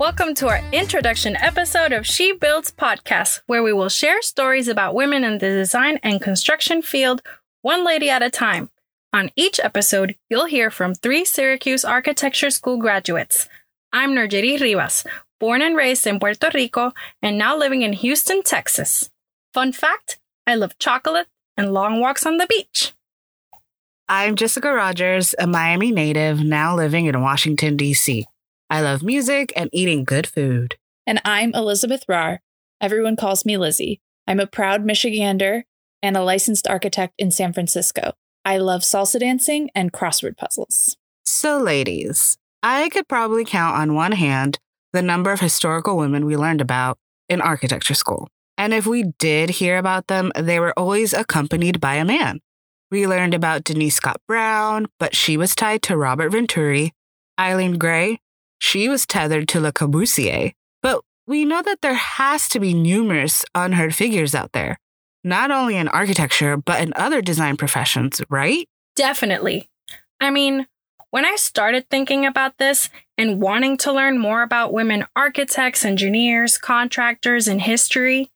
Welcome to our introduction episode of She Builds Podcast, where we will share stories about women in the design and construction field, one lady at a time. On each episode, you'll hear from three Syracuse Architecture School graduates. I'm Nerjeri Rivas, born and raised in Puerto Rico and now living in Houston, Texas. Fun fact I love chocolate and long walks on the beach. I'm Jessica Rogers, a Miami native now living in Washington, D.C. I love music and eating good food. And I'm Elizabeth Rahr. Everyone calls me Lizzie. I'm a proud Michigander and a licensed architect in San Francisco. I love salsa dancing and crossword puzzles. So, ladies, I could probably count on one hand the number of historical women we learned about in architecture school. And if we did hear about them, they were always accompanied by a man. We learned about Denise Scott Brown, but she was tied to Robert Venturi, Eileen Gray, she was tethered to Le Corbusier. But we know that there has to be numerous unheard figures out there, not only in architecture, but in other design professions, right? Definitely. I mean, when I started thinking about this and wanting to learn more about women architects, engineers, contractors, and history,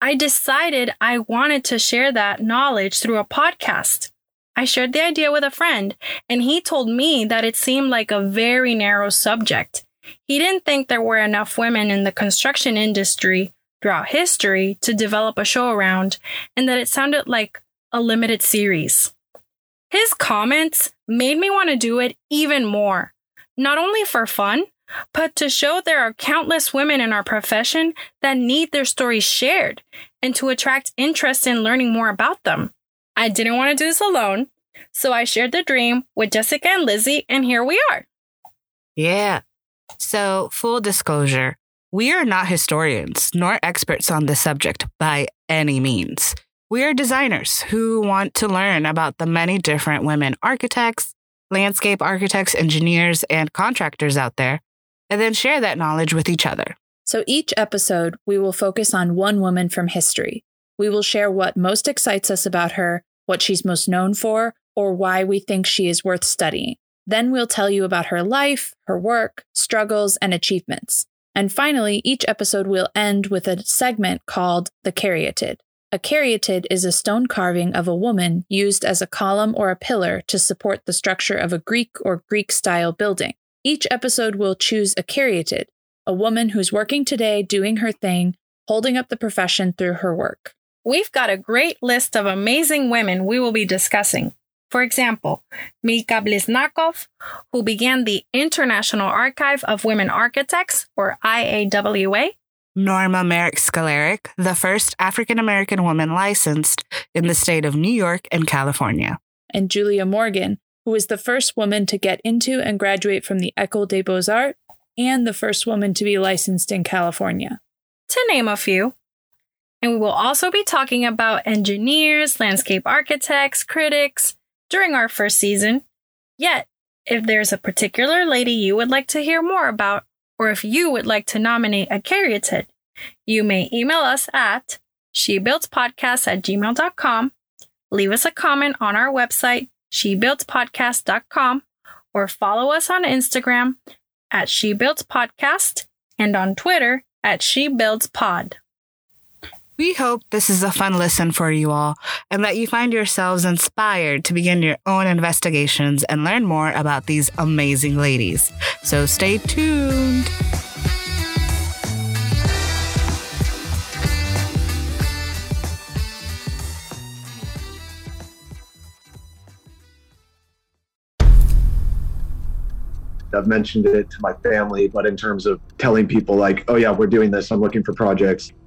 I decided I wanted to share that knowledge through a podcast. I shared the idea with a friend, and he told me that it seemed like a very narrow subject. He didn't think there were enough women in the construction industry throughout history to develop a show around, and that it sounded like a limited series. His comments made me want to do it even more, not only for fun, but to show there are countless women in our profession that need their stories shared and to attract interest in learning more about them. I didn't want to do this alone, so I shared the dream with Jessica and Lizzie, and here we are. Yeah. So, full disclosure, we are not historians nor experts on the subject by any means. We are designers who want to learn about the many different women architects, landscape architects, engineers, and contractors out there, and then share that knowledge with each other. So each episode, we will focus on one woman from history, we will share what most excites us about her, what she's most known for, or why we think she is worth studying. Then we'll tell you about her life, her work, struggles, and achievements. And finally, each episode will end with a segment called The Caryatid. A caryatid is a stone carving of a woman used as a column or a pillar to support the structure of a Greek or Greek style building. Each episode will choose a caryatid, a woman who's working today doing her thing, holding up the profession through her work. We've got a great list of amazing women we will be discussing. For example, Milka Bliznakov, who began the International Archive of Women Architects, or IAWA. Norma Merrick Sklarek, the first African American woman licensed in the state of New York and California. And Julia Morgan, who was the first woman to get into and graduate from the École des Beaux Arts and the first woman to be licensed in California. To name a few. And we will also be talking about engineers, landscape architects, critics during our first season. Yet, if there's a particular lady you would like to hear more about, or if you would like to nominate a caryatid, you may email us at shebuildspodcast at gmail.com, leave us a comment on our website, shebuildspodcast.com, or follow us on Instagram at shebuildspodcast and on Twitter at shebuildspod. We hope this is a fun listen for you all and that you find yourselves inspired to begin your own investigations and learn more about these amazing ladies. So stay tuned. I've mentioned it to my family, but in terms of telling people, like, oh, yeah, we're doing this, I'm looking for projects,